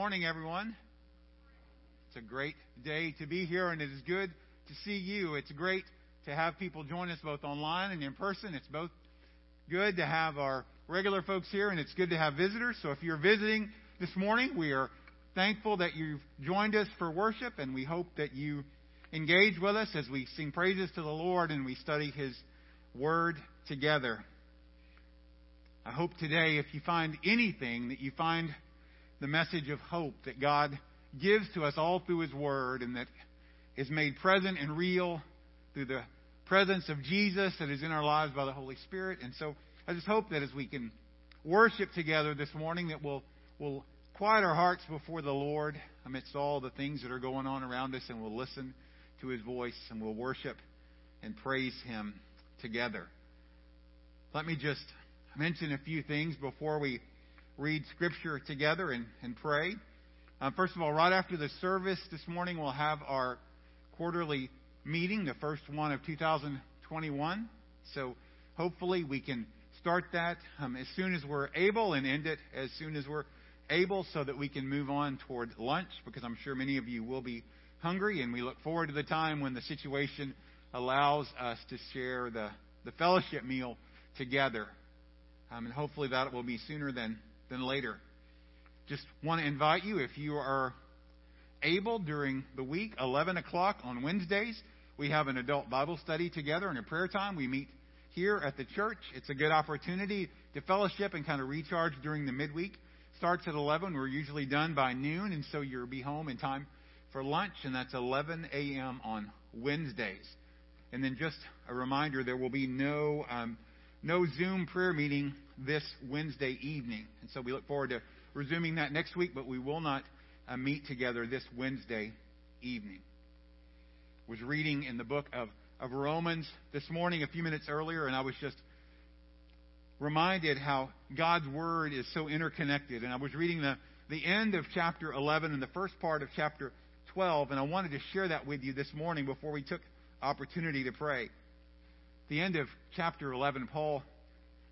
morning, everyone. It's a great day to be here, and it is good to see you. It's great to have people join us both online and in person. It's both good to have our regular folks here, and it's good to have visitors. So if you're visiting this morning, we are thankful that you've joined us for worship, and we hope that you engage with us as we sing praises to the Lord and we study His Word together. I hope today, if you find anything, that you find the message of hope that God gives to us all through His Word and that is made present and real through the presence of Jesus that is in our lives by the Holy Spirit. And so I just hope that as we can worship together this morning, that we'll, we'll quiet our hearts before the Lord amidst all the things that are going on around us and we'll listen to His voice and we'll worship and praise Him together. Let me just mention a few things before we read Scripture together and, and pray. Uh, first of all, right after the service this morning, we'll have our quarterly meeting, the first one of 2021. So hopefully we can start that um, as soon as we're able and end it as soon as we're able so that we can move on toward lunch because I'm sure many of you will be hungry and we look forward to the time when the situation allows us to share the, the fellowship meal together. Um, and hopefully that will be sooner than, than later. Just want to invite you, if you are able during the week, 11 o'clock on Wednesdays, we have an adult Bible study together and a prayer time. We meet here at the church. It's a good opportunity to fellowship and kind of recharge during the midweek. Starts at 11. We're usually done by noon, and so you'll be home in time for lunch, and that's 11 a.m. on Wednesdays. And then just a reminder, there will be no um, no Zoom prayer meeting this Wednesday evening, and so we look forward to resuming that next week. But we will not uh, meet together this Wednesday evening. I Was reading in the book of of Romans this morning, a few minutes earlier, and I was just reminded how God's Word is so interconnected. And I was reading the, the end of chapter 11 and the first part of chapter 12, and I wanted to share that with you this morning before we took opportunity to pray. The end of chapter 11, Paul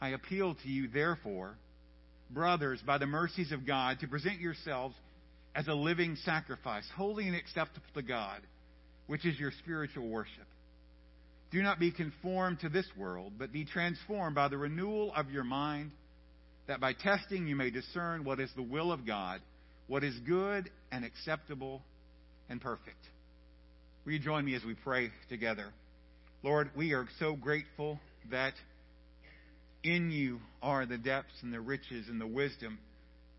I appeal to you, therefore, brothers, by the mercies of God, to present yourselves as a living sacrifice, holy and acceptable to God which is your spiritual worship. Do not be conformed to this world, but be transformed by the renewal of your mind, that by testing you may discern what is the will of God, what is good and acceptable and perfect. Will you join me as we pray together? Lord, we are so grateful that in you are the depths and the riches and the wisdom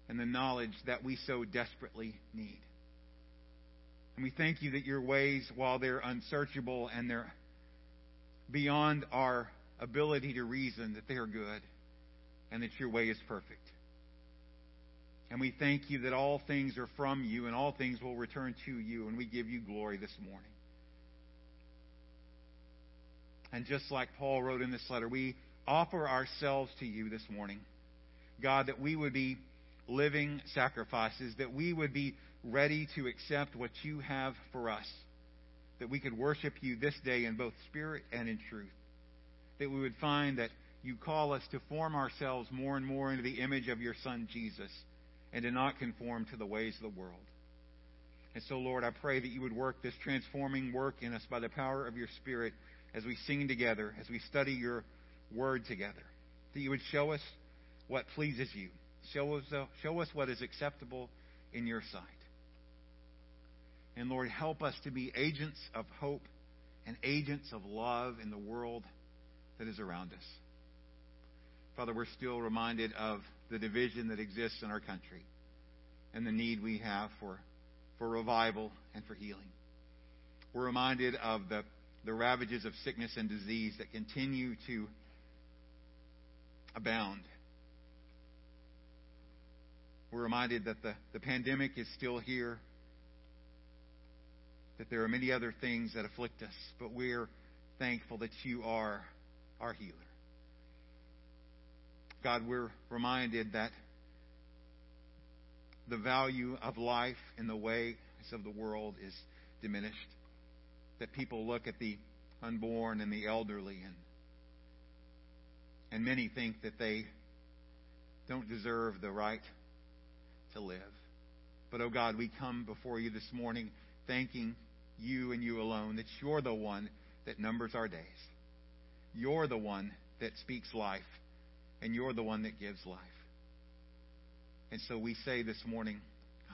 and the knowledge that we so desperately need. And we thank you that your ways, while they're unsearchable and they're beyond our ability to reason, that they are good and that your way is perfect. And we thank you that all things are from you and all things will return to you, and we give you glory this morning. And just like Paul wrote in this letter, we offer ourselves to you this morning. God, that we would be living sacrifices, that we would be ready to accept what you have for us, that we could worship you this day in both spirit and in truth, that we would find that you call us to form ourselves more and more into the image of your Son, Jesus, and to not conform to the ways of the world. And so, Lord, I pray that you would work this transforming work in us by the power of your Spirit as we sing together, as we study your word together. That you would show us what pleases you. Show us, uh, show us what is acceptable in your sight. And Lord, help us to be agents of hope and agents of love in the world that is around us. Father, we're still reminded of the division that exists in our country and the need we have for, for revival and for healing. We're reminded of the, the ravages of sickness and disease that continue to abound. We're reminded that the, the pandemic is still here that there are many other things that afflict us, but we're thankful that you are our healer. God, we're reminded that the value of life in the ways of the world is diminished. That people look at the unborn and the elderly and and many think that they don't deserve the right to live. But oh God, we come before you this morning thanking you and you alone, that you're the one that numbers our days. You're the one that speaks life, and you're the one that gives life. And so we say this morning,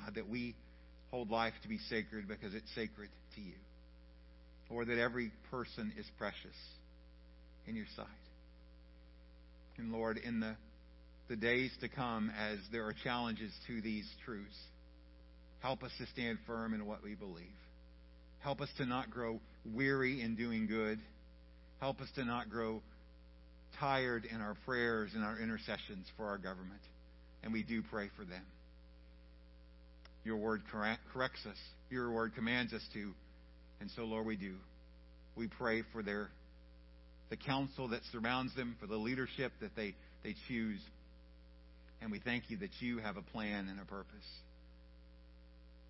God, that we hold life to be sacred because it's sacred to you. Or that every person is precious in your sight. And Lord, in the, the days to come, as there are challenges to these truths, help us to stand firm in what we believe. Help us to not grow weary in doing good. Help us to not grow tired in our prayers and our intercessions for our government. And we do pray for them. Your word corrects us. Your word commands us to. And so, Lord, we do. We pray for their the counsel that surrounds them, for the leadership that they, they choose. And we thank you that you have a plan and a purpose.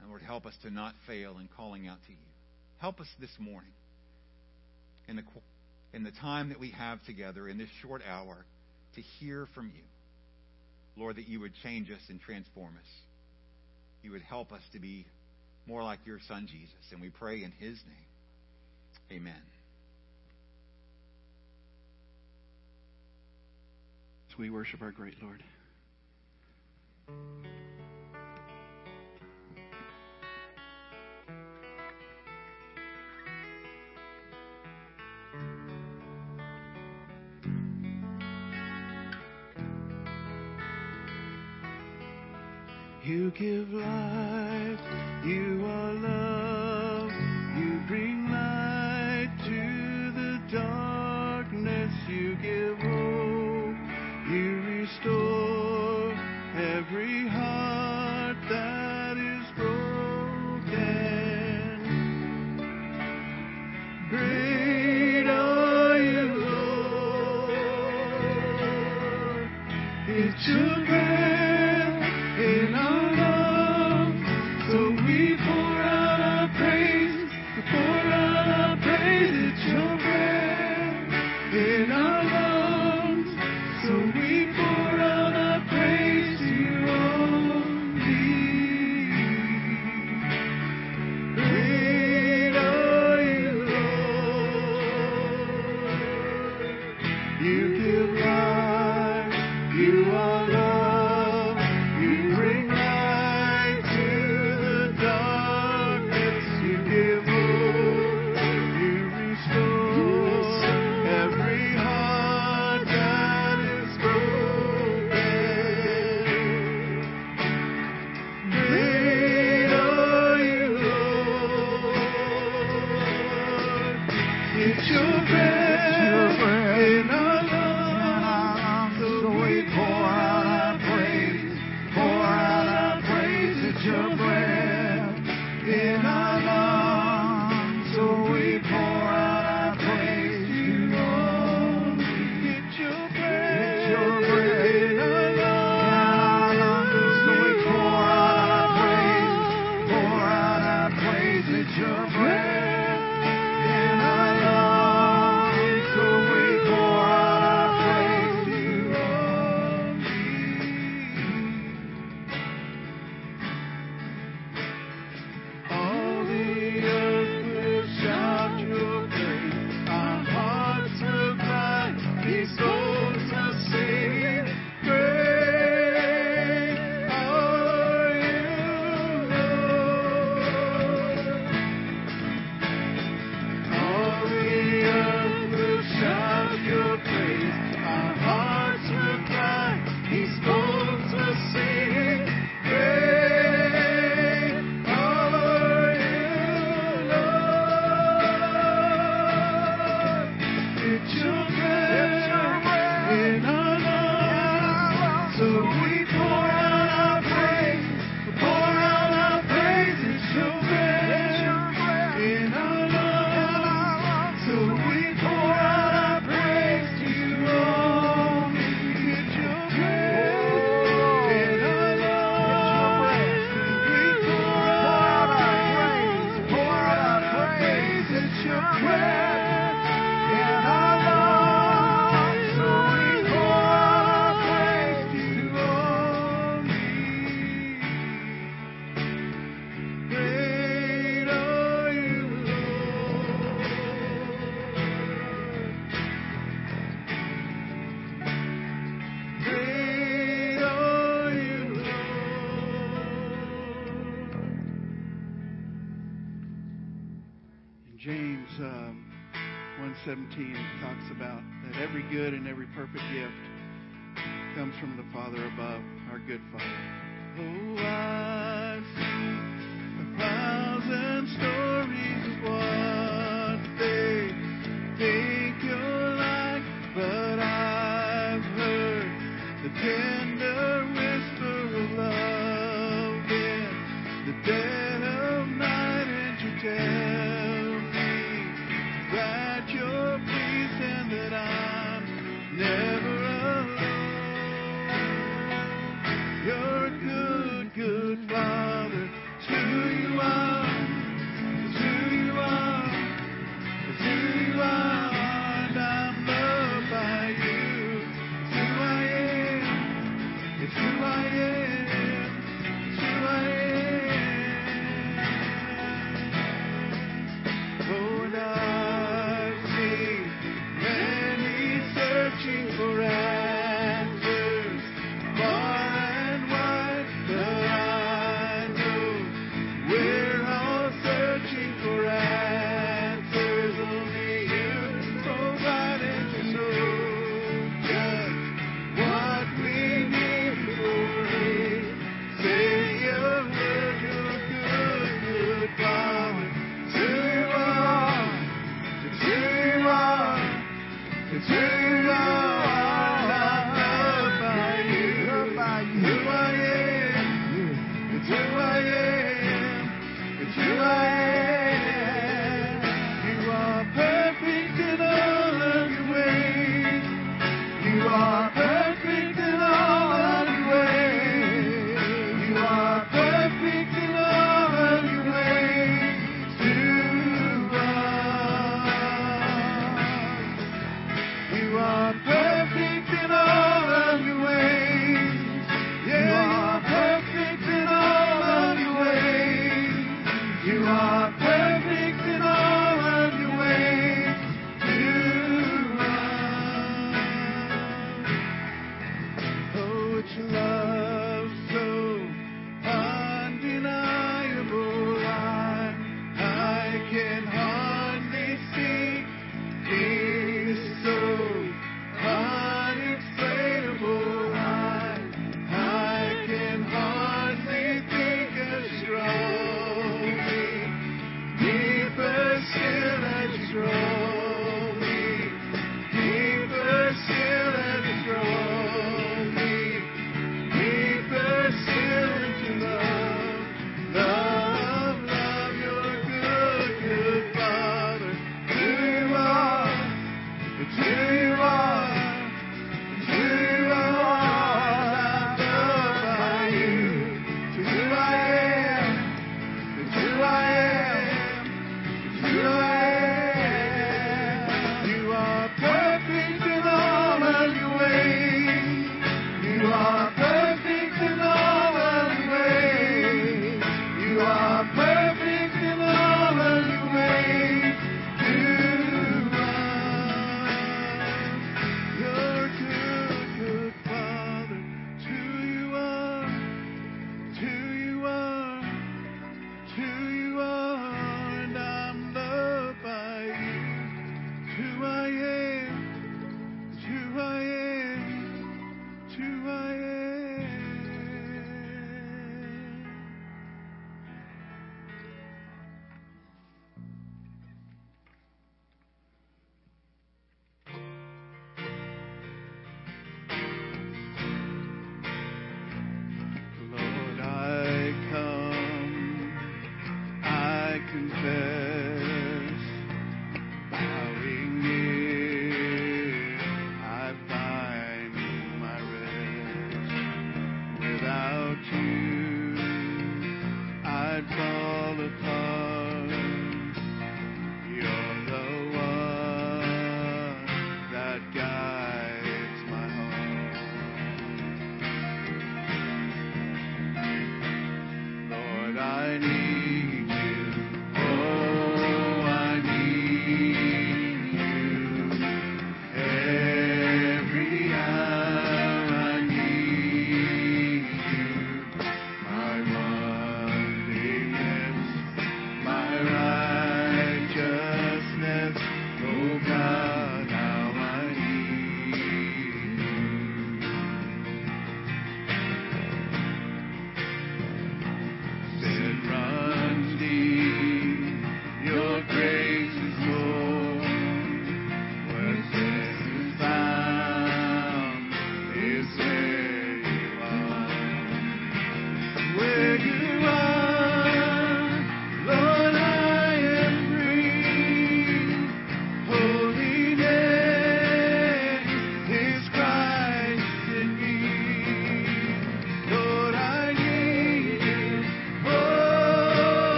And Lord, help us to not fail in calling out to you. Help us this morning in the, in the time that we have together in this short hour to hear from you. Lord, that you would change us and transform us. You would help us to be more like your Son, Jesus. And we pray in his name. Amen. We worship our great Lord. You give life, you are love, 17, talks about that every good and every perfect gift comes from the Father above, our good Father. Oh, I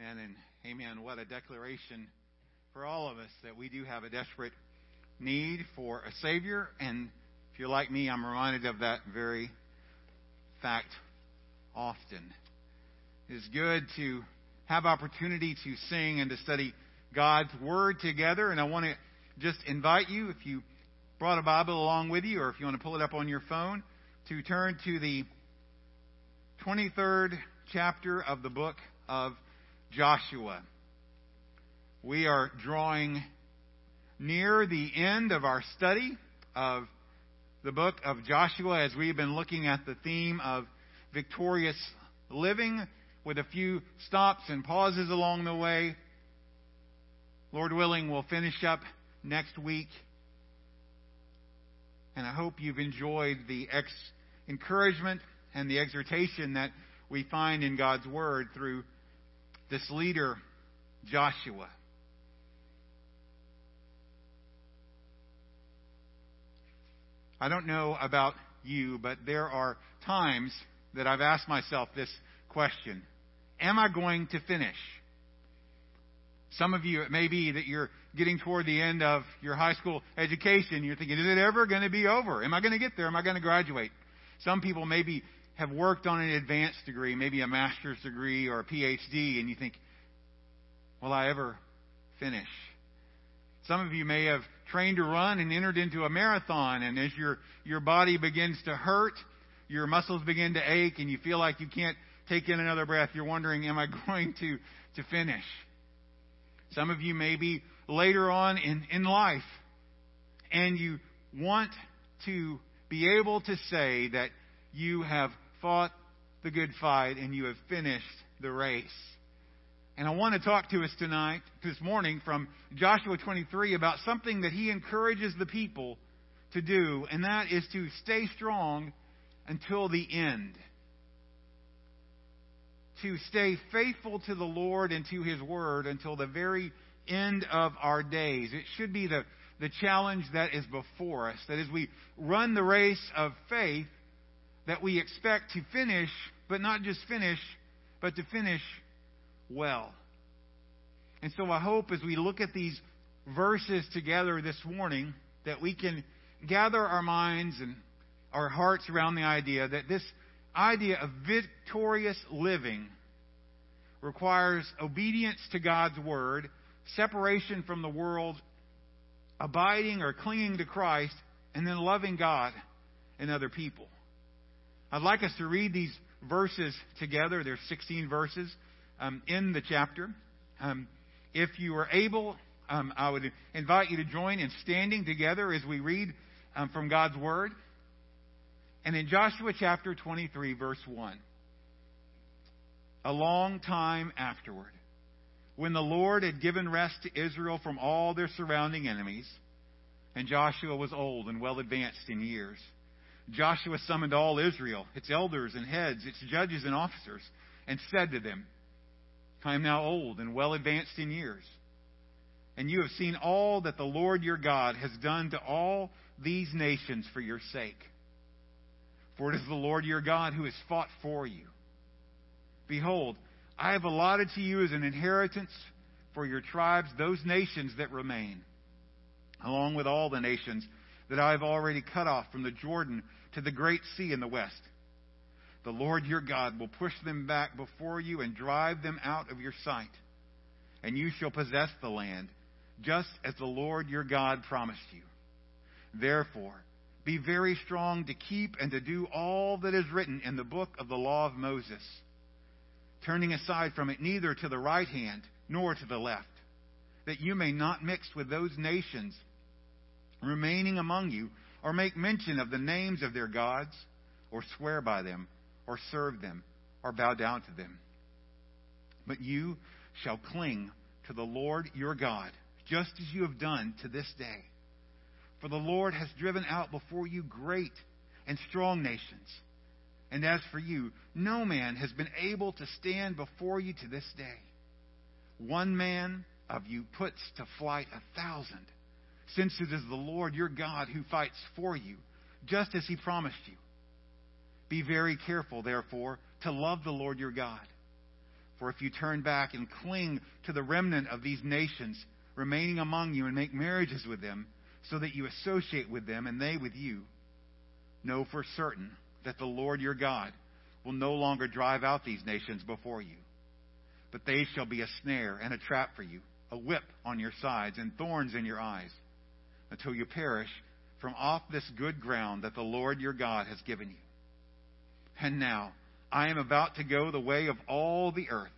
Amen and amen. What a declaration for all of us that we do have a desperate need for a Savior. And if you're like me, I'm reminded of that very fact often. It is good to have opportunity to sing and to study God's Word together. And I want to just invite you, if you brought a Bible along with you, or if you want to pull it up on your phone, to turn to the 23rd chapter of the book of Joshua. We are drawing near the end of our study of the book of Joshua as we've been looking at the theme of victorious living with a few stops and pauses along the way. Lord willing, we'll finish up next week. And I hope you've enjoyed the ex- encouragement and the exhortation that we find in God's Word through this leader, Joshua. I don't know about you, but there are times that I've asked myself this question Am I going to finish? Some of you, it may be that you're getting toward the end of your high school education. You're thinking, is it ever going to be over? Am I going to get there? Am I going to graduate? Some people maybe have worked on an advanced degree, maybe a master's degree or a PhD, and you think, will I ever finish? Some of you may have trained to run and entered into a marathon, and as your, your body begins to hurt, your muscles begin to ache, and you feel like you can't take in another breath, you're wondering, am I going to, to finish? Some of you may be later on in, in life, and you want to be able to say that you have fought the good fight and you have finished the race. And I want to talk to us tonight, this morning, from Joshua 23 about something that he encourages the people to do, and that is to stay strong until the end. To stay faithful to the Lord and to his word until the very end of our days. It should be the, the challenge that is before us. That as we run the race of faith, that we expect to finish, but not just finish, but to finish well. And so I hope as we look at these verses together this morning, that we can gather our minds and our hearts around the idea that this idea of victorious living requires obedience to God's word, separation from the world, abiding or clinging to Christ, and then loving God and other people. I'd like us to read these verses together. There's 16 verses um, in the chapter. Um, if you are able, um, I would invite you to join in standing together as we read um, from God's Word. And in Joshua chapter 23, verse 1, a long time afterward, when the Lord had given rest to Israel from all their surrounding enemies, and Joshua was old and well advanced in years, Joshua summoned all Israel, its elders and heads, its judges and officers, and said to them, I am now old and well advanced in years. And you have seen all that the Lord your God has done to all these nations for your sake. For it is the Lord your God who has fought for you. Behold, I have allotted to you as an inheritance for your tribes those nations that remain, along with all the nations that I have already cut off from the Jordan to the great sea in the west. The Lord your God will push them back before you and drive them out of your sight. And you shall possess the land, just as the Lord your God promised you. Therefore, be very strong to keep and to do all that is written in the book of the law of Moses, turning aside from it neither to the right hand nor to the left, that you may not mix with those nations remaining among you, or make mention of the names of their gods, or swear by them, or serve them, or bow down to them. But you shall cling to the Lord your God, just as you have done to this day. For the Lord has driven out before you great and strong nations. And as for you, no man has been able to stand before you to this day. One man of you puts to flight a thousand, since it is the Lord your God who fights for you, just as he promised you. Be very careful, therefore, to love the Lord your God. For if you turn back and cling to the remnant of these nations remaining among you and make marriages with them, so that you associate with them and they with you, know for certain that the Lord your God will no longer drive out these nations before you. But they shall be a snare and a trap for you, a whip on your sides and thorns in your eyes, until you perish from off this good ground that the Lord your God has given you. And now I am about to go the way of all the earth,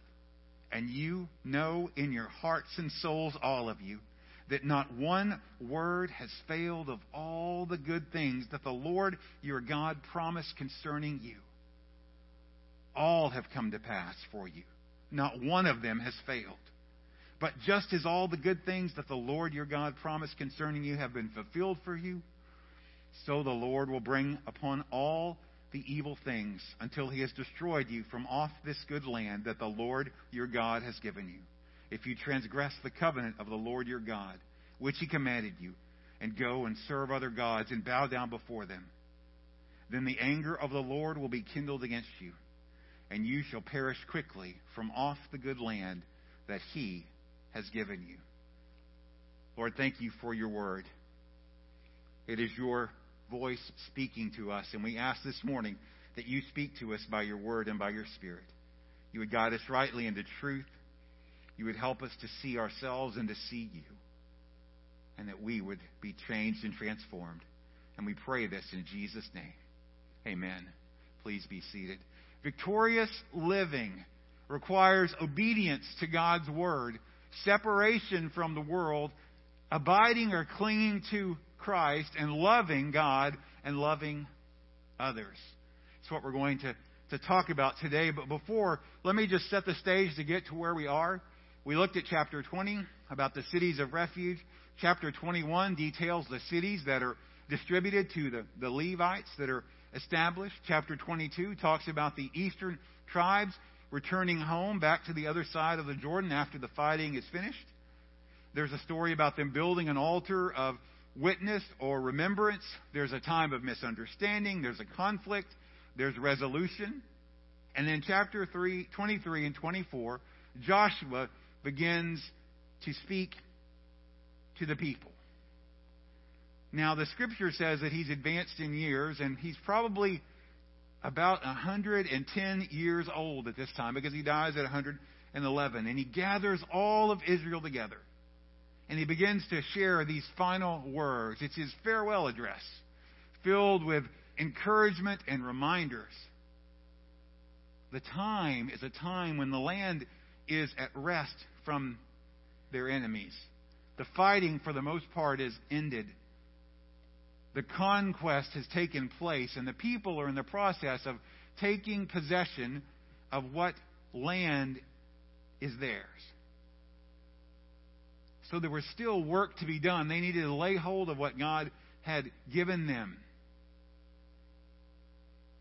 and you know in your hearts and souls, all of you, that not one word has failed of all the good things that the Lord your God promised concerning you. All have come to pass for you. Not one of them has failed. But just as all the good things that the Lord your God promised concerning you have been fulfilled for you, so the Lord will bring upon all the evil things until he has destroyed you from off this good land that the Lord your God has given you. If you transgress the covenant of the Lord your God, which he commanded you, and go and serve other gods and bow down before them, then the anger of the Lord will be kindled against you, and you shall perish quickly from off the good land that he has given you. Lord, thank you for your word. It is your voice speaking to us. And we ask this morning that you speak to us by your word and by your spirit. You would guide us rightly into truth. You would help us to see ourselves and to see you. And that we would be changed and transformed. And we pray this in Jesus' name. Amen. Please be seated. Victorious living requires obedience to God's word, separation from the world, abiding or clinging to Christ and loving God and loving others. It's what we're going to, to talk about today. But before, let me just set the stage to get to where we are. We looked at chapter 20 about the cities of refuge. Chapter 21 details the cities that are distributed to the, the Levites that are established. Chapter 22 talks about the eastern tribes returning home back to the other side of the Jordan after the fighting is finished. There's a story about them building an altar of witness or remembrance. There's a time of misunderstanding. There's a conflict. There's resolution. And then chapter 3, 23 and 24, Joshua begins to speak to the people. Now, the scripture says that he's advanced in years, and he's probably about 110 years old at this time because he dies at 111. And he gathers all of Israel together and he begins to share these final words. It's his farewell address, filled with encouragement and reminders. The time is a time when the land is at rest from their enemies. The fighting, for the most part, is ended. The conquest has taken place, and the people are in the process of taking possession of what land is theirs. So there was still work to be done. They needed to lay hold of what God had given them.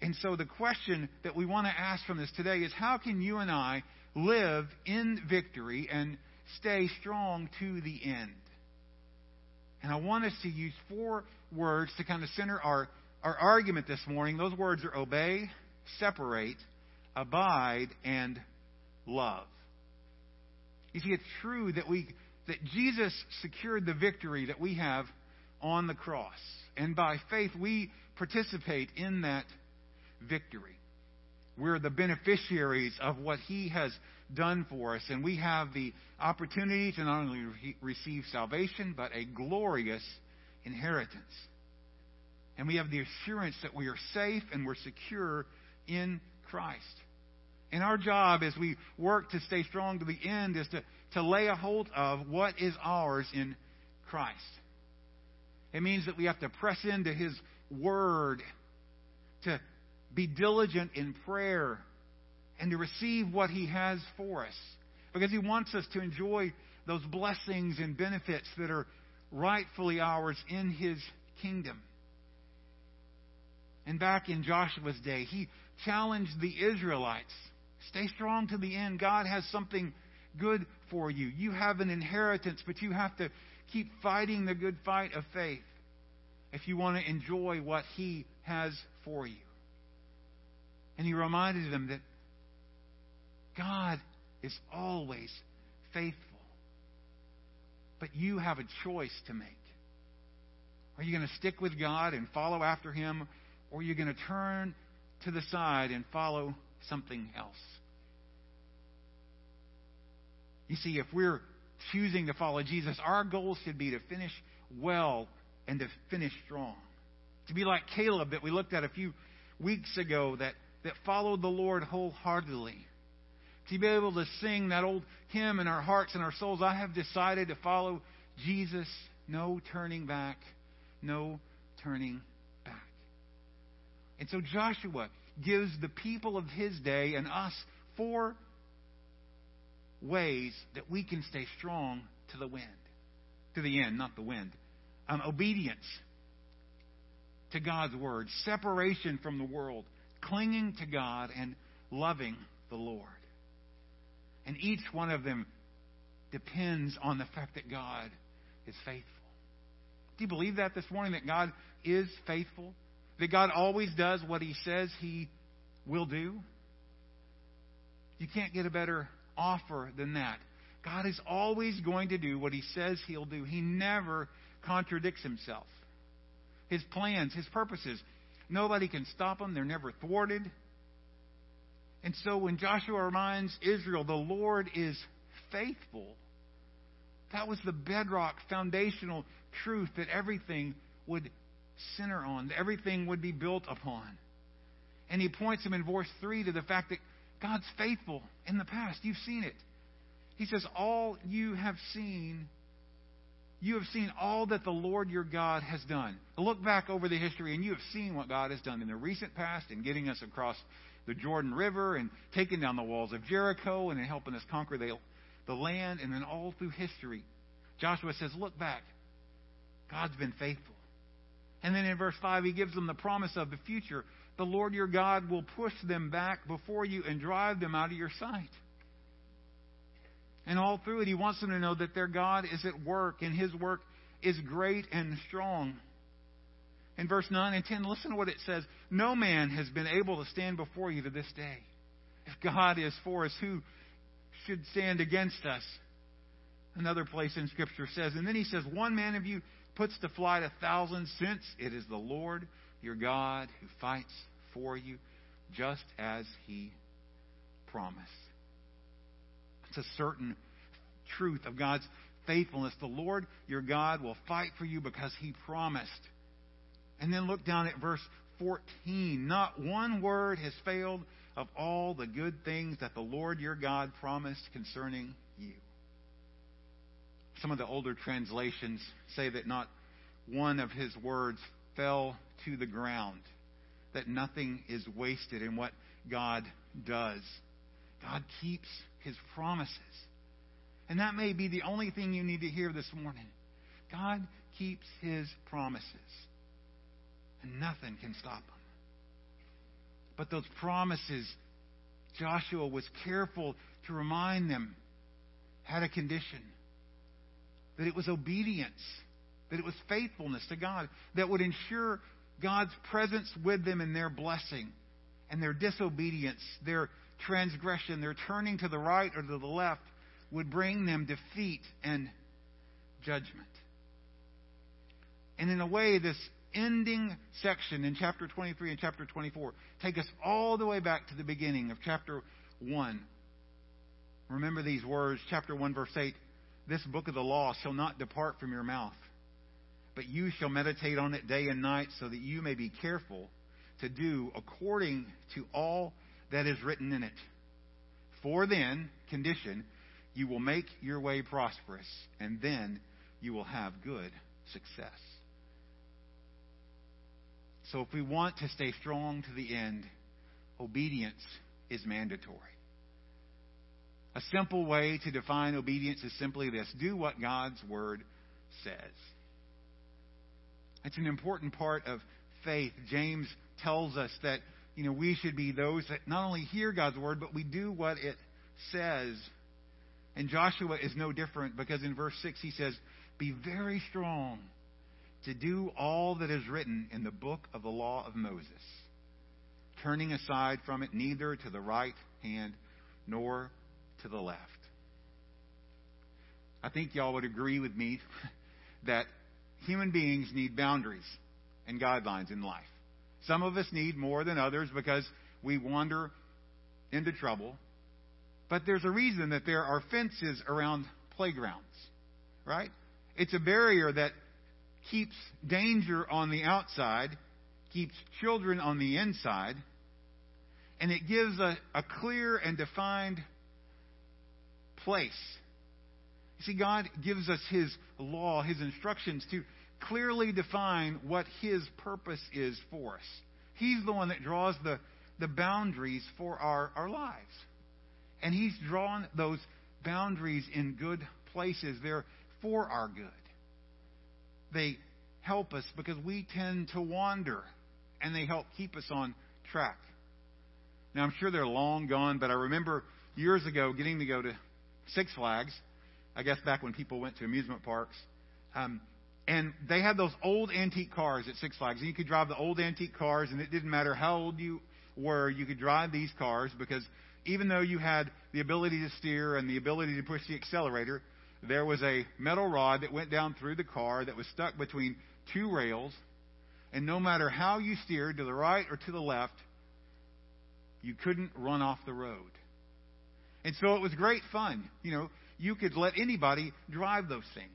And so the question that we want to ask from this today is how can you and I live in victory and stay strong to the end? And I want us to use four words to kind of center our, our argument this morning. Those words are obey, separate, abide, and love. You see, it's true that we that Jesus secured the victory that we have on the cross. And by faith we participate in that victory. We're the beneficiaries of what he has done for us, and we have the opportunity to not only re- receive salvation, but a glorious inheritance. And we have the assurance that we are safe and we're secure in Christ. And our job as we work to stay strong to the end is to, to lay a hold of what is ours in Christ. It means that we have to press into His Word, to be diligent in prayer, and to receive what He has for us. Because He wants us to enjoy those blessings and benefits that are rightfully ours in His kingdom. And back in Joshua's day, he challenged the Israelites stay strong to the end. God has something good for you. You have an inheritance, but you have to keep fighting the good fight of faith if you want to enjoy what He has for you. And he reminded them that God is always faithful. But you have a choice to make. Are you going to stick with God and follow after Him, or are you going to turn to the side and follow something else? You see, if we're choosing to follow Jesus, our goal should be to finish well and to finish strong. To be like Caleb that we looked at a few weeks ago that, that followed the Lord wholeheartedly. To be able to sing that old hymn in our hearts and our souls I have decided to follow Jesus, no turning back, no turning back. And so Joshua gives the people of his day and us four ways that we can stay strong to the wind, to the end, not the wind. Um, obedience to God's word, separation from the world, clinging to God, and loving the Lord. And each one of them depends on the fact that God is faithful. Do you believe that this morning, that God is faithful? That God always does what He says He will do? You can't get a better offer than that. God is always going to do what He says He'll do. He never contradicts Himself. His plans, His purposes, nobody can stop them. They're never thwarted. And so when Joshua reminds Israel, the Lord is faithful, that was the bedrock, foundational truth that everything would center on, that everything would be built upon. And he points him in verse 3 to the fact that God's faithful in the past. You've seen it. He says, All you have seen, you have seen all that the Lord your God has done. Look back over the history, and you have seen what God has done in the recent past in getting us across the Jordan River and taking down the walls of Jericho and in helping us conquer the, the land, and then all through history. Joshua says, Look back. God's been faithful. And then in verse 5, he gives them the promise of the future the Lord your God will push them back before you and drive them out of your sight. And all through it, he wants them to know that their God is at work and his work is great and strong. In verse 9 and 10, listen to what it says No man has been able to stand before you to this day. If God is for us, who should stand against us? Another place in Scripture says, and then he says, One man of you puts to flight a thousand, since it is the Lord your God who fights for you, just as he promised. It's a certain truth of God's faithfulness. The Lord your God will fight for you because he promised. And then look down at verse 14. Not one word has failed of all the good things that the Lord your God promised concerning you. Some of the older translations say that not one of his words fell to the ground, that nothing is wasted in what God does. God keeps his promises. And that may be the only thing you need to hear this morning. God keeps his promises, and nothing can stop them. But those promises, Joshua was careful to remind them, had a condition that it was obedience, that it was faithfulness to God that would ensure God's presence with them in their blessing and their disobedience, their transgression, their turning to the right or to the left would bring them defeat and judgment. And in a way, this ending section in chapter 23 and chapter 24 take us all the way back to the beginning of chapter 1. Remember these words, chapter 1, verse 8 This book of the law shall not depart from your mouth, but you shall meditate on it day and night, so that you may be careful to do according to all that is written in it. For then, condition, you will make your way prosperous, and then you will have good success. So, if we want to stay strong to the end, obedience is mandatory. A simple way to define obedience is simply this do what God's Word says. It's an important part of faith. James tells us that you know we should be those that not only hear God's word, but we do what it says. And Joshua is no different because in verse 6 he says, Be very strong to do all that is written in the book of the law of Moses, turning aside from it neither to the right hand nor to the left. I think y'all would agree with me that human beings need boundaries and guidelines in life. Some of us need more than others because we wander into trouble. But there's a reason that there are fences around playgrounds, right? It's a barrier that keeps danger on the outside, keeps children on the inside, and it gives a, a clear and defined place. You see, God gives us His law, His instructions to clearly define what His purpose is for us. He's the one that draws the, the boundaries for our, our lives. And He's drawn those boundaries in good places. They're for our good. They help us because we tend to wander, and they help keep us on track. Now, I'm sure they're long gone, but I remember years ago getting to go to Six Flags, I guess back when people went to amusement parks. Um, and they had those old antique cars at Six Flags. And you could drive the old antique cars, and it didn't matter how old you were, you could drive these cars because even though you had the ability to steer and the ability to push the accelerator, there was a metal rod that went down through the car that was stuck between two rails. And no matter how you steered to the right or to the left, you couldn't run off the road. And so it was great fun. You know, you could let anybody drive those things.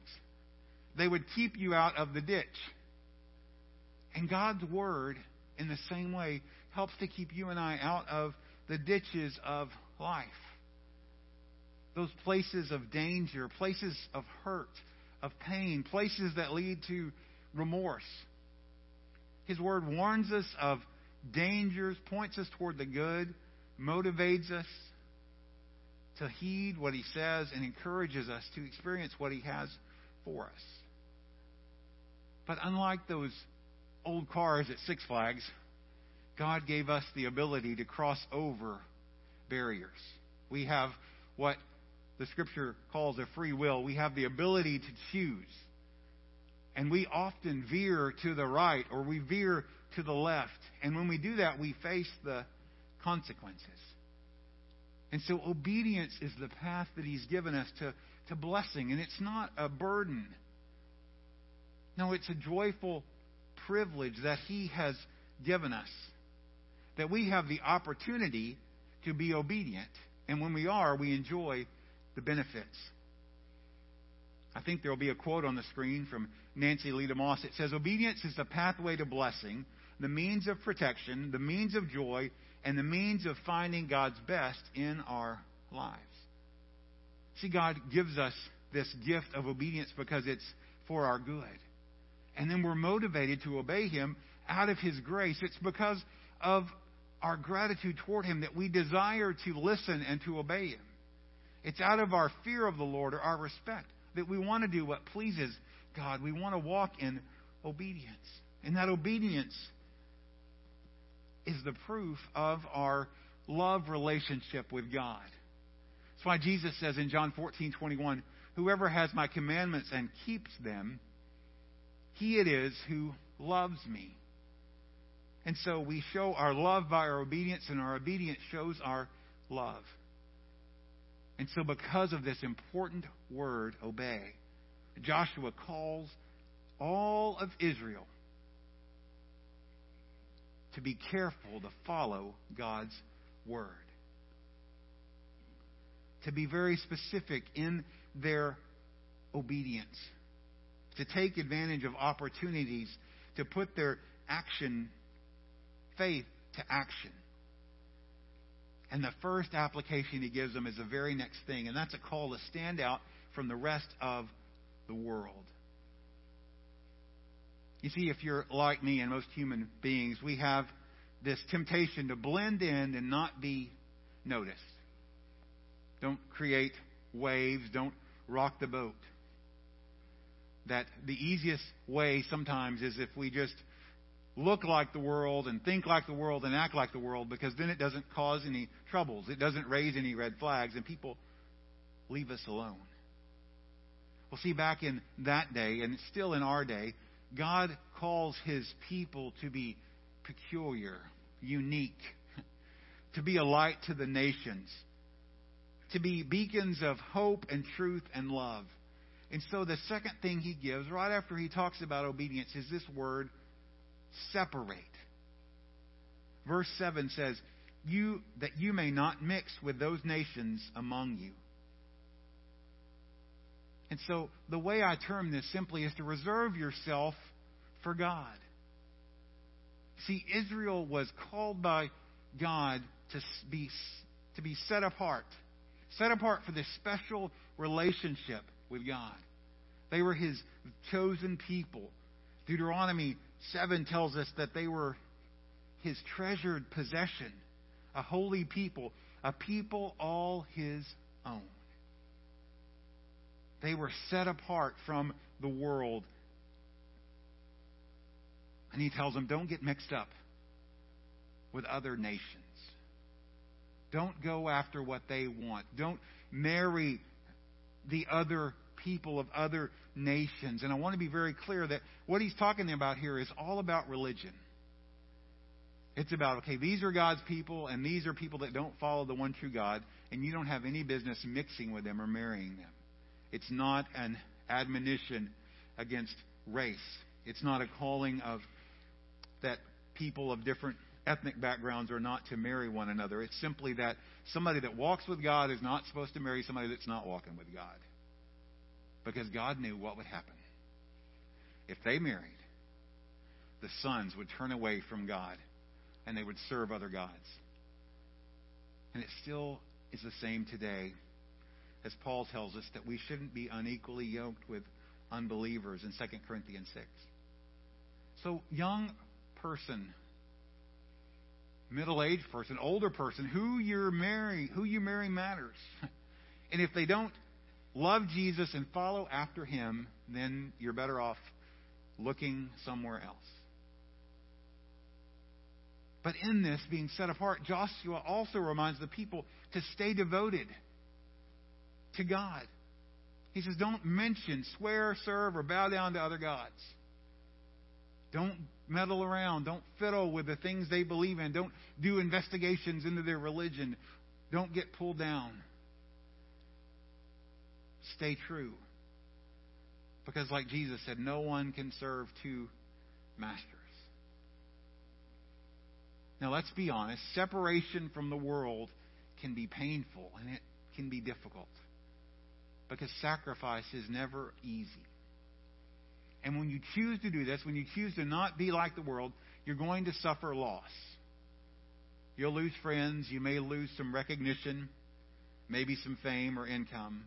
They would keep you out of the ditch. And God's Word, in the same way, helps to keep you and I out of the ditches of life. Those places of danger, places of hurt, of pain, places that lead to remorse. His Word warns us of dangers, points us toward the good, motivates us to heed what He says, and encourages us to experience what He has for us. But unlike those old cars at Six Flags, God gave us the ability to cross over barriers. We have what the Scripture calls a free will. We have the ability to choose. And we often veer to the right or we veer to the left. And when we do that, we face the consequences. And so obedience is the path that He's given us to, to blessing. And it's not a burden. No, it's a joyful privilege that He has given us. That we have the opportunity to be obedient. And when we are, we enjoy the benefits. I think there will be a quote on the screen from Nancy Lee DeMoss. It says, Obedience is the pathway to blessing, the means of protection, the means of joy, and the means of finding God's best in our lives. See, God gives us this gift of obedience because it's for our good. And then we're motivated to obey Him out of His grace. It's because of our gratitude toward Him that we desire to listen and to obey Him. It's out of our fear of the Lord or our respect that we want to do what pleases God. We want to walk in obedience. And that obedience is the proof of our love relationship with God. That's why Jesus says in John 14, 21, Whoever has my commandments and keeps them, he it is who loves me. And so we show our love by our obedience, and our obedience shows our love. And so, because of this important word, obey, Joshua calls all of Israel to be careful to follow God's word. To be very specific in their obedience. To take advantage of opportunities to put their action, faith to action. And the first application he gives them is the very next thing, and that's a call to stand out from the rest of the world. You see, if you're like me and most human beings, we have this temptation to blend in and not be noticed. Don't create waves, don't rock the boat. That the easiest way sometimes is if we just look like the world and think like the world and act like the world because then it doesn't cause any troubles. It doesn't raise any red flags and people leave us alone. Well, see, back in that day and still in our day, God calls his people to be peculiar, unique, to be a light to the nations, to be beacons of hope and truth and love. And so the second thing he gives, right after he talks about obedience, is this word separate. Verse 7 says, you, that you may not mix with those nations among you. And so the way I term this simply is to reserve yourself for God. See, Israel was called by God to be, to be set apart, set apart for this special relationship with God. They were His chosen people. Deuteronomy 7 tells us that they were His treasured possession, a holy people, a people all His own. They were set apart from the world. And he tells them, don't get mixed up with other nations. Don't go after what they want. Don't marry the other people of other nations. And I want to be very clear that what he's talking about here is all about religion. It's about, okay, these are God's people, and these are people that don't follow the one true God, and you don't have any business mixing with them or marrying them. It's not an admonition against race. It's not a calling of that people of different ethnic backgrounds are not to marry one another. It's simply that somebody that walks with God is not supposed to marry somebody that's not walking with God. Because God knew what would happen. If they married, the sons would turn away from God and they would serve other gods. And it still is the same today as Paul tells us, that we shouldn't be unequally yoked with unbelievers in 2 Corinthians 6. So, young person, middle aged person, older person, who you're marry, who you marry matters. And if they don't love Jesus and follow after him, then you're better off looking somewhere else. But in this being set apart, Joshua also reminds the people to stay devoted to God. He says, don't mention, swear, serve, or bow down to other gods. Don't meddle around. Don't fiddle with the things they believe in. Don't do investigations into their religion. Don't get pulled down. Stay true. Because, like Jesus said, no one can serve two masters. Now, let's be honest. Separation from the world can be painful and it can be difficult because sacrifice is never easy. And when you choose to do this, when you choose to not be like the world, you're going to suffer loss. You'll lose friends. You may lose some recognition, maybe some fame or income.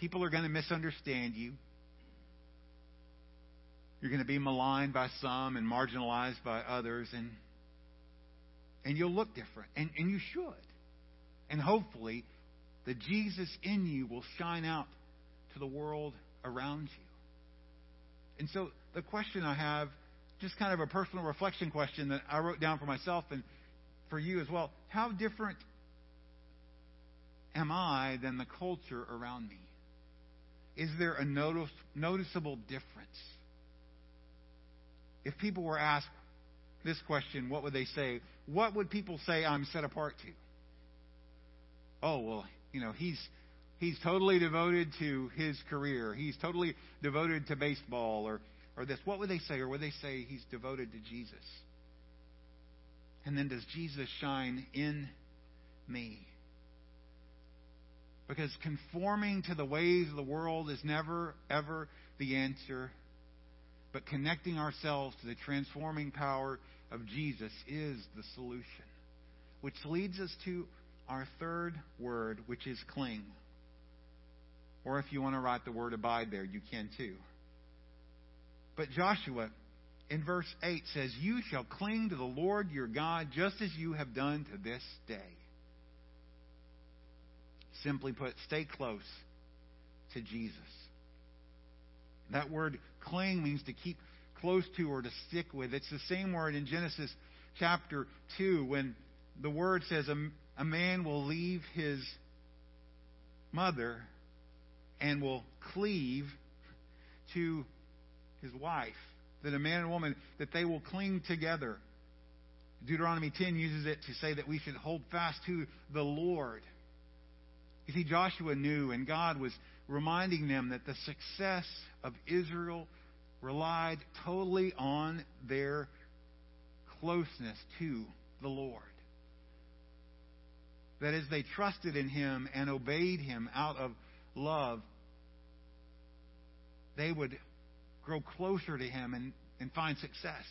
People are going to misunderstand you. You're going to be maligned by some and marginalized by others, and and you'll look different, and, and you should. And hopefully, the Jesus in you will shine out to the world around you. And so the question I have, just kind of a personal reflection question that I wrote down for myself, and for you as well. How different am I than the culture around me? Is there a notice, noticeable difference? If people were asked this question, what would they say? What would people say I'm set apart to? Oh, well, you know, he's he's totally devoted to his career. He's totally devoted to baseball or or this. What would they say? Or would they say he's devoted to Jesus? And then does Jesus shine in me? Because conforming to the ways of the world is never, ever the answer. But connecting ourselves to the transforming power of Jesus is the solution. Which leads us to our third word, which is cling. Or if you want to write the word abide there, you can too. But Joshua, in verse 8, says, You shall cling to the Lord your God just as you have done to this day. Simply put, stay close to Jesus. That word cling means to keep close to or to stick with. It's the same word in Genesis chapter 2 when the word says a, a man will leave his mother and will cleave to his wife. That a man and woman, that they will cling together. Deuteronomy 10 uses it to say that we should hold fast to the Lord. You see, Joshua knew, and God was reminding them that the success of Israel relied totally on their closeness to the Lord. That as they trusted in Him and obeyed Him out of love, they would grow closer to Him and, and find success.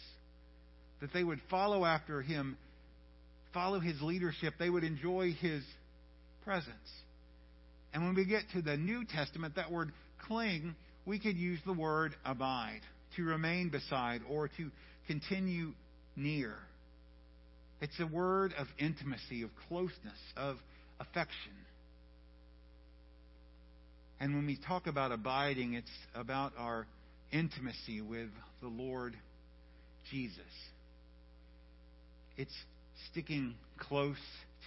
That they would follow after Him, follow His leadership, they would enjoy His presence. And when we get to the New Testament, that word cling, we could use the word abide, to remain beside, or to continue near. It's a word of intimacy, of closeness, of affection. And when we talk about abiding, it's about our intimacy with the Lord Jesus. It's sticking close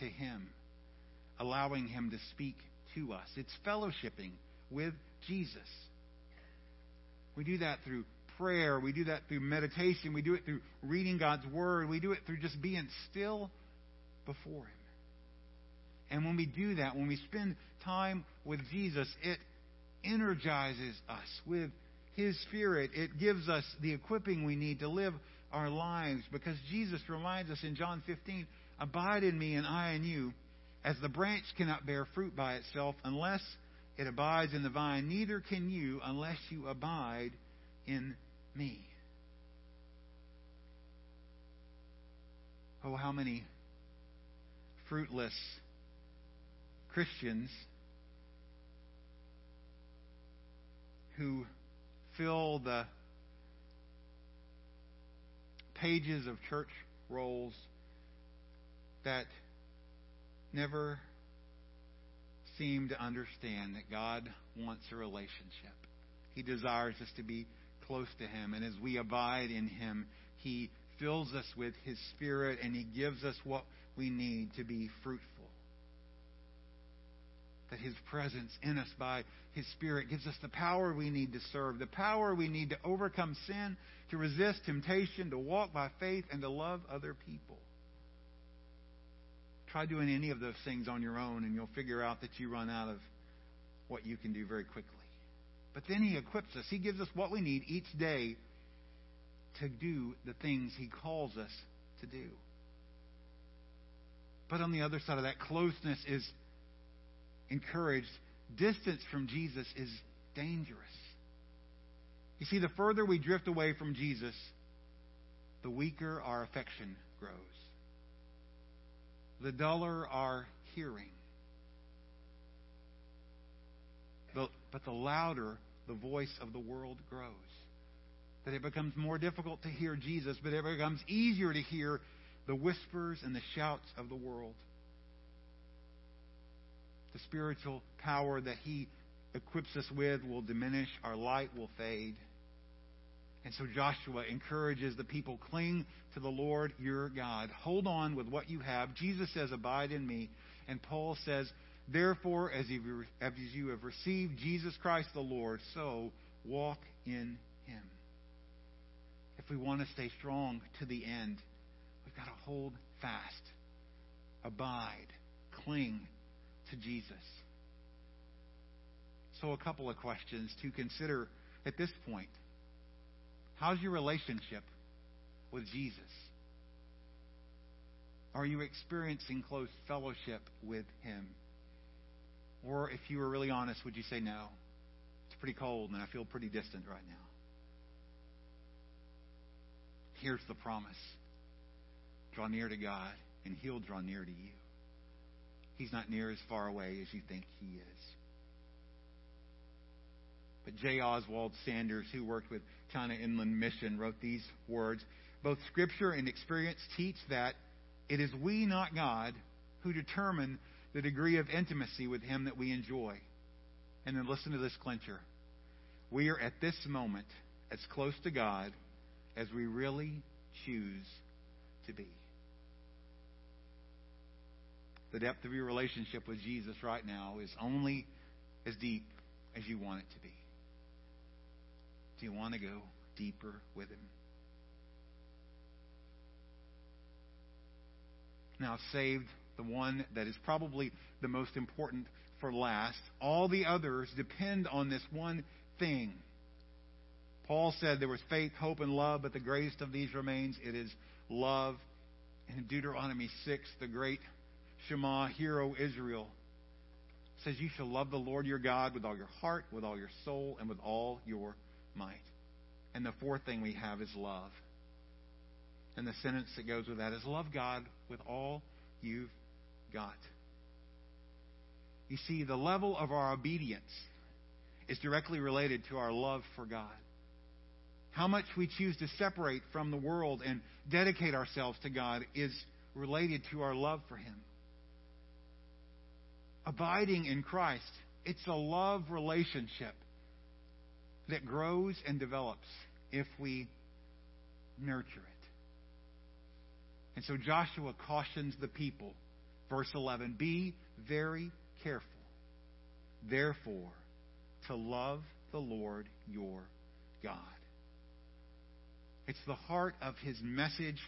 to Him, allowing Him to speak to us. It's fellowshipping with Jesus. We do that through prayer. We do that through meditation. We do it through reading God's Word. We do it through just being still before Him. And when we do that, when we spend time with Jesus, it energizes us with His Spirit. It gives us the equipping we need to live our lives because Jesus reminds us in John 15 Abide in me and I in you. As the branch cannot bear fruit by itself unless it abides in the vine, neither can you unless you abide in me. Oh, how many fruitless Christians who fill the pages of church rolls that never seem to understand that God wants a relationship. He desires us to be close to Him. And as we abide in Him, He fills us with His Spirit and He gives us what we need to be fruitful. That His presence in us by His Spirit gives us the power we need to serve, the power we need to overcome sin, to resist temptation, to walk by faith, and to love other people. Try doing any of those things on your own, and you'll figure out that you run out of what you can do very quickly. But then He equips us. He gives us what we need each day to do the things He calls us to do. But on the other side of that, closeness is encouraged. Distance from Jesus is dangerous. You see, the further we drift away from Jesus, the weaker our affection grows the duller our hearing. but the louder the voice of the world grows. That it becomes more difficult to hear Jesus, but it becomes easier to hear the whispers and the shouts of the world. The spiritual power that He equips us with will diminish, our light will fade. And so Joshua encourages the people cling to the Lord your God. Hold on with what you have. Jesus says, Abide in me. And Paul says, Therefore, as you, as you have received Jesus Christ the Lord, so walk in him. If we want to stay strong to the end, we've got to hold fast, abide, cling to Jesus. So, a couple of questions to consider at this point. How's your relationship with Jesus? Are you experiencing close fellowship with Him? Or if you were really honest, would you say, no? It's pretty cold and I feel pretty distant right now. Here's the promise draw near to God, and He'll draw near to you. He's not near as far away as you think He is. But J. Oswald Sanders, who worked with China Inland Mission, wrote these words Both Scripture and experience teach that it is we, not God, who determine the degree of intimacy with Him that we enjoy. And then listen to this clincher. We are at this moment as close to God as we really choose to be. The depth of your relationship with Jesus right now is only as deep as you want it to be. You want to go deeper with Him? Now, saved the one that is probably the most important for last. All the others depend on this one thing. Paul said there was faith, hope, and love, but the greatest of these remains. It is love. In Deuteronomy 6, the great Shema, Hear, O Israel, says, You shall love the Lord your God with all your heart, with all your soul, and with all your might. And the fourth thing we have is love. And the sentence that goes with that is love God with all you've got. You see, the level of our obedience is directly related to our love for God. How much we choose to separate from the world and dedicate ourselves to God is related to our love for Him. Abiding in Christ, it's a love relationship that grows and develops if we nurture it. And so Joshua cautions the people, verse 11 be very careful, therefore, to love the Lord your God. It's the heart of his message,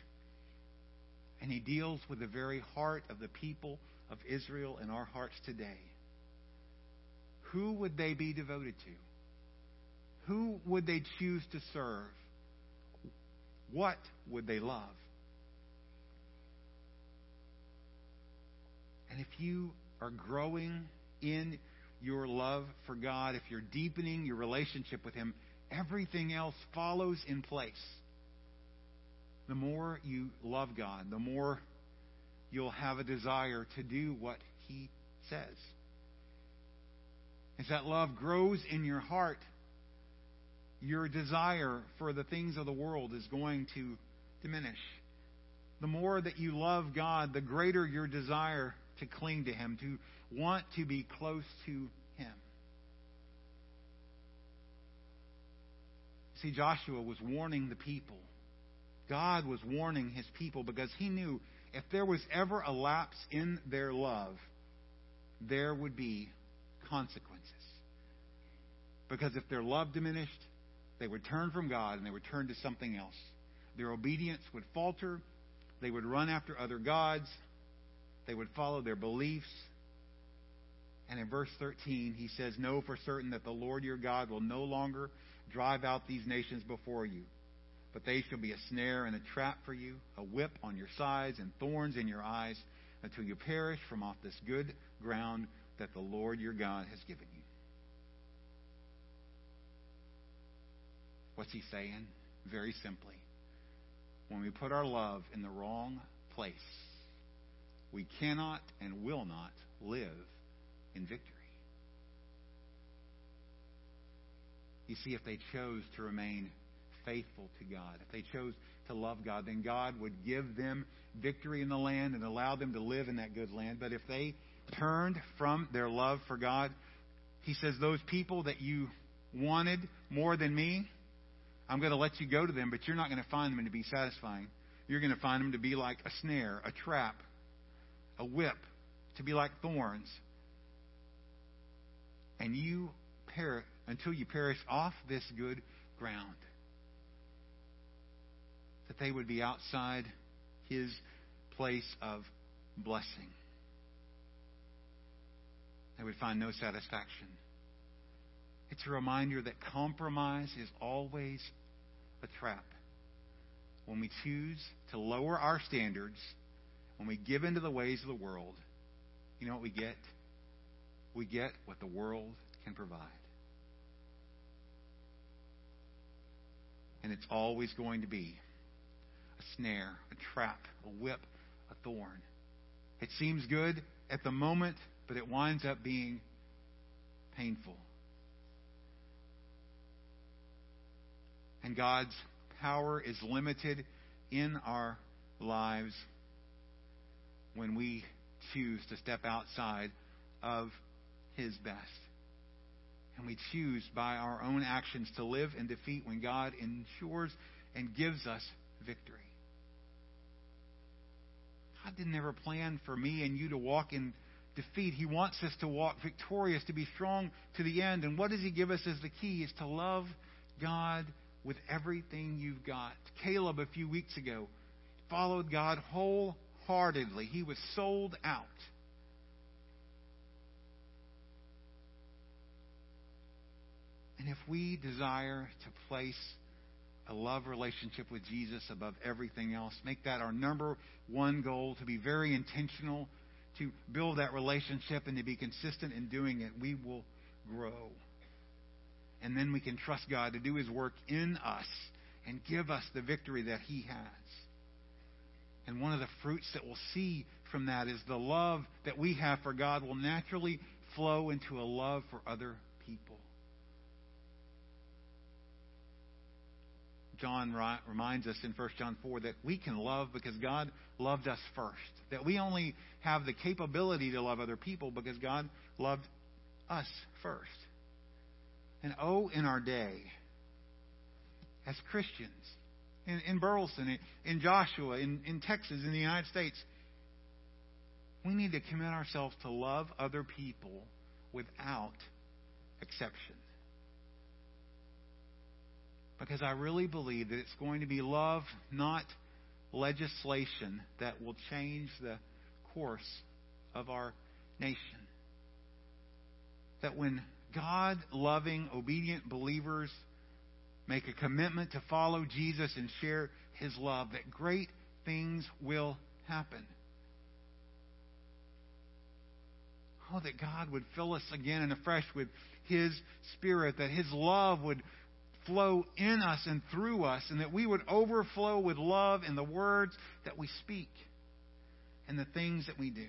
and he deals with the very heart of the people of Israel in our hearts today. Who would they be devoted to? Who would they choose to serve? What would they love? And if you are growing in your love for God, if you're deepening your relationship with Him, everything else follows in place. The more you love God, the more you'll have a desire to do what He says. As that love grows in your heart, your desire for the things of the world is going to diminish. The more that you love God, the greater your desire to cling to Him, to want to be close to Him. See, Joshua was warning the people. God was warning His people because He knew if there was ever a lapse in their love, there would be consequences. Because if their love diminished, they would turn from God and they would turn to something else. Their obedience would falter. They would run after other gods. They would follow their beliefs. And in verse 13, he says, Know for certain that the Lord your God will no longer drive out these nations before you, but they shall be a snare and a trap for you, a whip on your sides and thorns in your eyes, until you perish from off this good ground that the Lord your God has given you. What's he saying? Very simply. When we put our love in the wrong place, we cannot and will not live in victory. You see, if they chose to remain faithful to God, if they chose to love God, then God would give them victory in the land and allow them to live in that good land. But if they turned from their love for God, He says, Those people that you wanted more than me, I'm going to let you go to them, but you're not going to find them to be satisfying. You're going to find them to be like a snare, a trap, a whip, to be like thorns. And you perish until you perish off this good ground. That they would be outside his place of blessing. They would find no satisfaction. It's a reminder that compromise is always a trap. When we choose to lower our standards, when we give into the ways of the world, you know what we get? We get what the world can provide. And it's always going to be a snare, a trap, a whip, a thorn. It seems good at the moment, but it winds up being painful. And God's power is limited in our lives when we choose to step outside of His best. And we choose by our own actions to live in defeat when God ensures and gives us victory. God didn't ever plan for me and you to walk in defeat. He wants us to walk victorious, to be strong to the end. And what does He give us as the key? Is to love God with everything you've got. Caleb, a few weeks ago, followed God wholeheartedly. He was sold out. And if we desire to place a love relationship with Jesus above everything else, make that our number one goal, to be very intentional, to build that relationship and to be consistent in doing it, we will grow. And then we can trust God to do His work in us and give us the victory that He has. And one of the fruits that we'll see from that is the love that we have for God will naturally flow into a love for other people. John reminds us in 1 John 4 that we can love because God loved us first. That we only have the capability to love other people because God loved us first. And oh, in our day, as Christians, in, in Burleson, in, in Joshua, in, in Texas, in the United States, we need to commit ourselves to love other people without exception. Because I really believe that it's going to be love, not legislation, that will change the course of our nation. That when God loving, obedient believers make a commitment to follow Jesus and share his love, that great things will happen. Oh, that God would fill us again and afresh with his spirit, that his love would flow in us and through us, and that we would overflow with love in the words that we speak and the things that we do.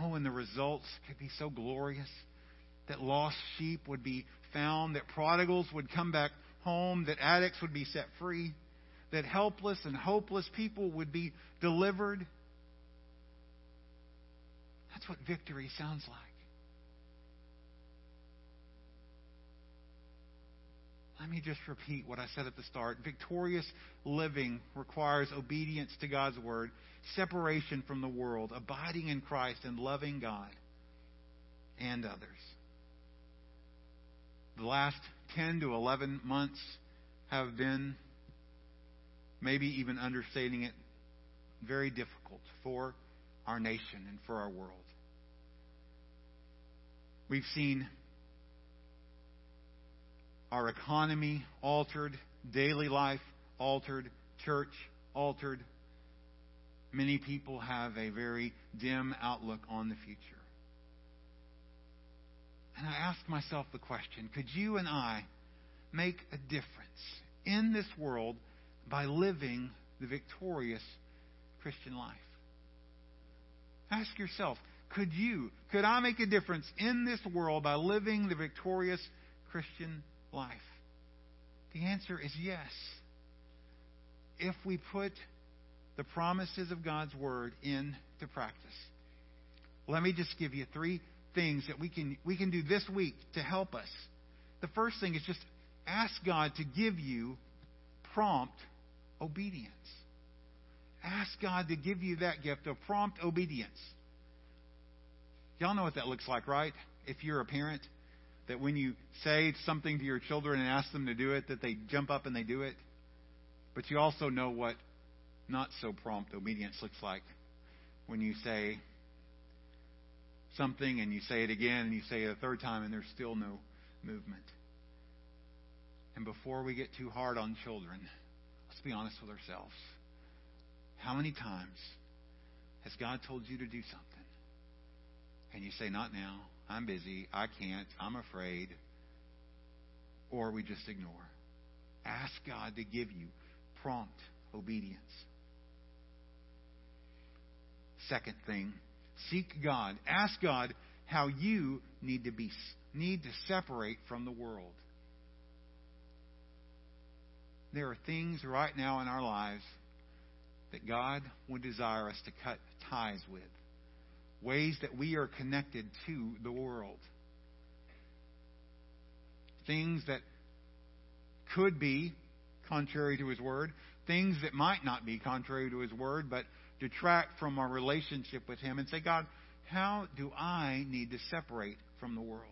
Oh, and the results could be so glorious that lost sheep would be found, that prodigals would come back home, that addicts would be set free, that helpless and hopeless people would be delivered. That's what victory sounds like. Let me just repeat what I said at the start. Victorious living requires obedience to God's word, separation from the world, abiding in Christ, and loving God and others. The last 10 to 11 months have been, maybe even understating it, very difficult for our nation and for our world. We've seen our economy altered, daily life altered, church altered. Many people have a very dim outlook on the future. And I asked myself the question could you and I make a difference in this world by living the victorious Christian life? Ask yourself could you, could I make a difference in this world by living the victorious Christian life? The answer is yes. If we put the promises of God's Word into practice. Let me just give you three things that we can, we can do this week to help us the first thing is just ask God to give you prompt obedience. Ask God to give you that gift of prompt obedience. Y'all know what that looks like, right? If you're a parent, that when you say something to your children and ask them to do it, that they jump up and they do it. But you also know what not so prompt obedience looks like when you say something and you say it again and you say it a third time and there's still no movement. And before we get too hard on children, let's be honest with ourselves. How many times has God told you to do something? And you say, Not now. I'm busy. I can't. I'm afraid. Or we just ignore. Ask God to give you prompt obedience. Second thing, seek God. Ask God how you need to be need to separate from the world. There are things right now in our lives that God would desire us to cut ties with. Ways that we are connected to the world. Things that could be contrary to His Word. Things that might not be contrary to His Word, but detract from our relationship with Him and say, God, how do I need to separate from the world?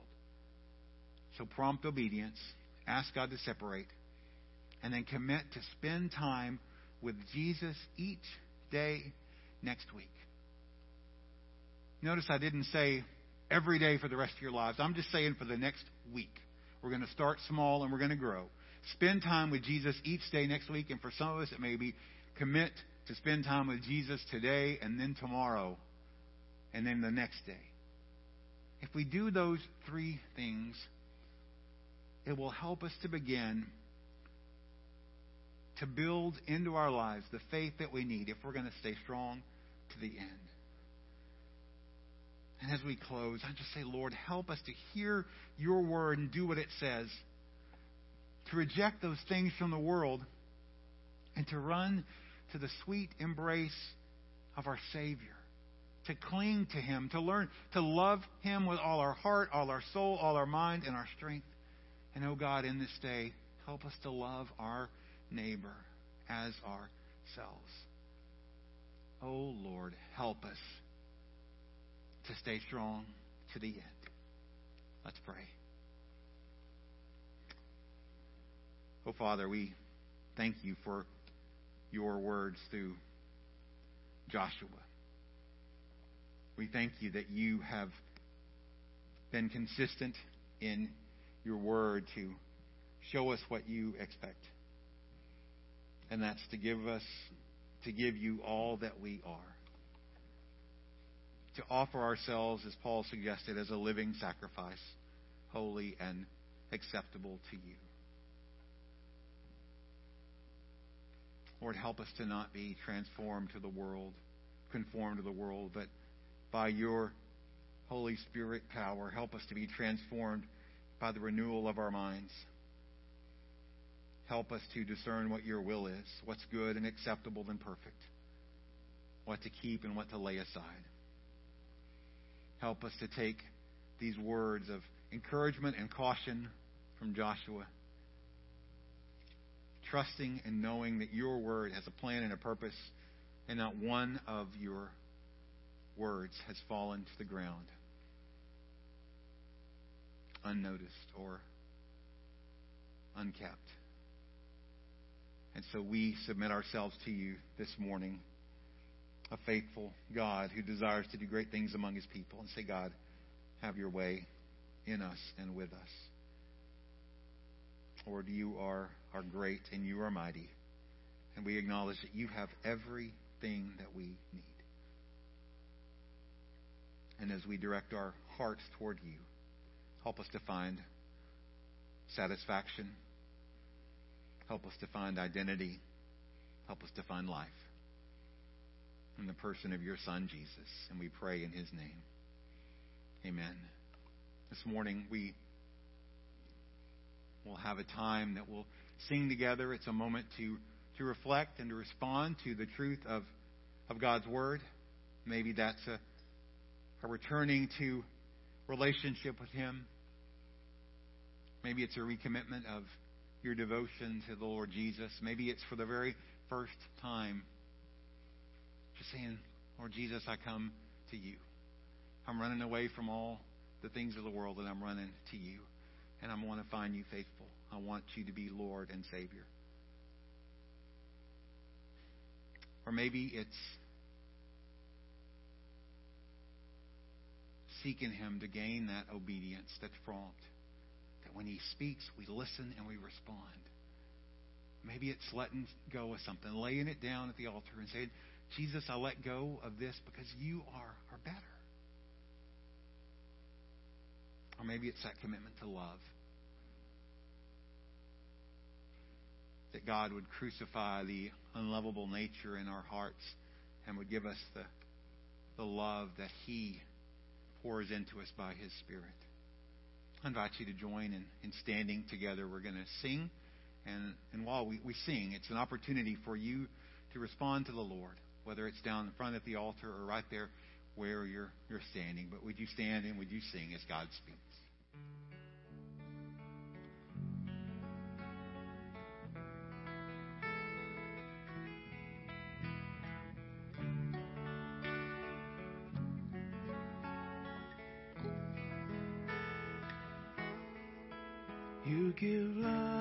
So prompt obedience. Ask God to separate. And then commit to spend time with Jesus each day next week. Notice I didn't say every day for the rest of your lives. I'm just saying for the next week. We're going to start small and we're going to grow. Spend time with Jesus each day next week. And for some of us, it may be commit to spend time with Jesus today and then tomorrow and then the next day. If we do those three things, it will help us to begin to build into our lives the faith that we need if we're going to stay strong to the end. And as we close, I just say, Lord, help us to hear your word and do what it says, to reject those things from the world, and to run to the sweet embrace of our Savior, to cling to Him, to learn to love Him with all our heart, all our soul, all our mind, and our strength. And, oh God, in this day, help us to love our neighbor as ourselves. Oh Lord, help us to stay strong to the end. Let's pray. Oh Father, we thank you for your words through Joshua. We thank you that you have been consistent in your word to show us what you expect and that's to give us, to give you all that we are. To offer ourselves, as Paul suggested, as a living sacrifice, holy and acceptable to you. Lord, help us to not be transformed to the world, conformed to the world, but by your Holy Spirit power, help us to be transformed by the renewal of our minds. Help us to discern what your will is, what's good and acceptable and perfect, what to keep and what to lay aside. Help us to take these words of encouragement and caution from Joshua, trusting and knowing that your word has a plan and a purpose, and not one of your words has fallen to the ground unnoticed or unkept. And so we submit ourselves to you this morning, a faithful God who desires to do great things among his people, and say, God, have your way in us and with us. Lord, you are, are great and you are mighty. And we acknowledge that you have everything that we need. And as we direct our hearts toward you, help us to find satisfaction Help us to find identity. Help us to find life. In the person of your Son, Jesus. And we pray in his name. Amen. This morning, we will have a time that we'll sing together. It's a moment to, to reflect and to respond to the truth of, of God's Word. Maybe that's a, a returning to relationship with Him. Maybe it's a recommitment of your devotion to the Lord Jesus. Maybe it's for the very first time. Just saying, Lord Jesus, I come to you. I'm running away from all the things of the world and I'm running to you. And I want to find you faithful. I want you to be Lord and Savior. Or maybe it's seeking Him to gain that obedience that's prompt. That when He speaks, we listen and we respond. Maybe it's letting go of something, laying it down at the altar and saying, Jesus, I let go of this because you are, are better. Or maybe it's that commitment to love. That God would crucify the unlovable nature in our hearts and would give us the, the love that He pours into us by His Spirit. I invite you to join in, in standing together. We're going to sing. And, and while we, we sing, it's an opportunity for you to respond to the Lord, whether it's down in front at the altar or right there where you're, you're standing. But would you stand and would you sing as God speaks? You give life,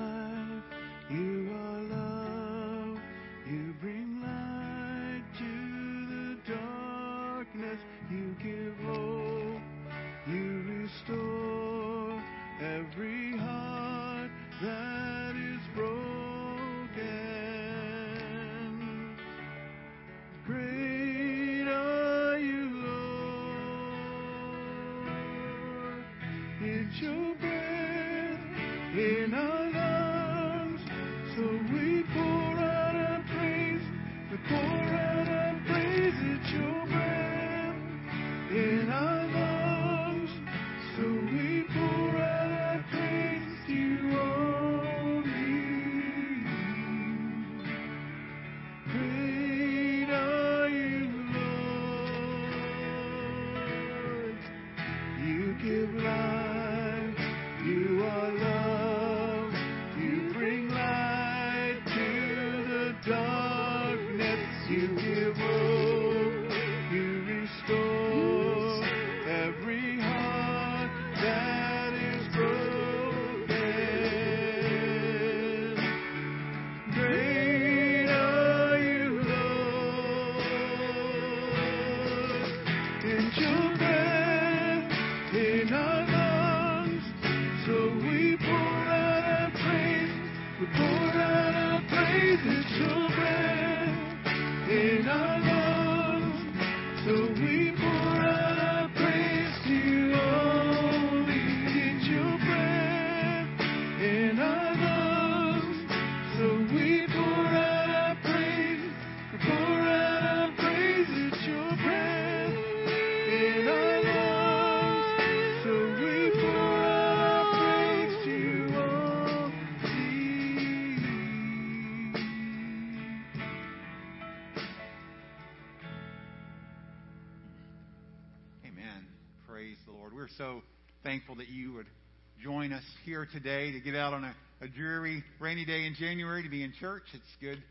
here today to get out on a, a dreary, rainy day in January to be in church. It's good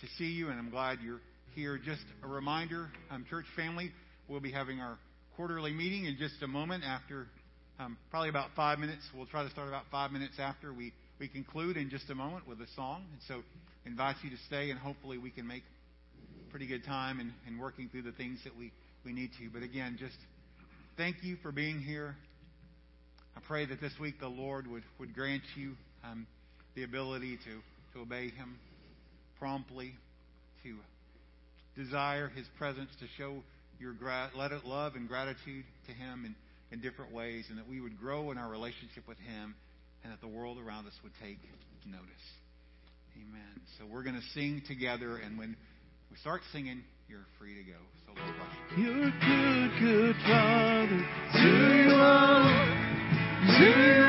to see you, and I'm glad you're here. Just a reminder, um, church family, we'll be having our quarterly meeting in just a moment after um, probably about five minutes. We'll try to start about five minutes after we, we conclude in just a moment with a song. And so invite you to stay, and hopefully we can make pretty good time in, in working through the things that we, we need to. But again, just thank you for being here. I pray that this week the Lord would, would grant you um, the ability to, to obey Him promptly, to desire His presence, to show your gra- love and gratitude to Him in, in different ways, and that we would grow in our relationship with Him, and that the world around us would take notice. Amen. So we're going to sing together, and when we start singing, you're free to go. So you. You're good, good Father. To your to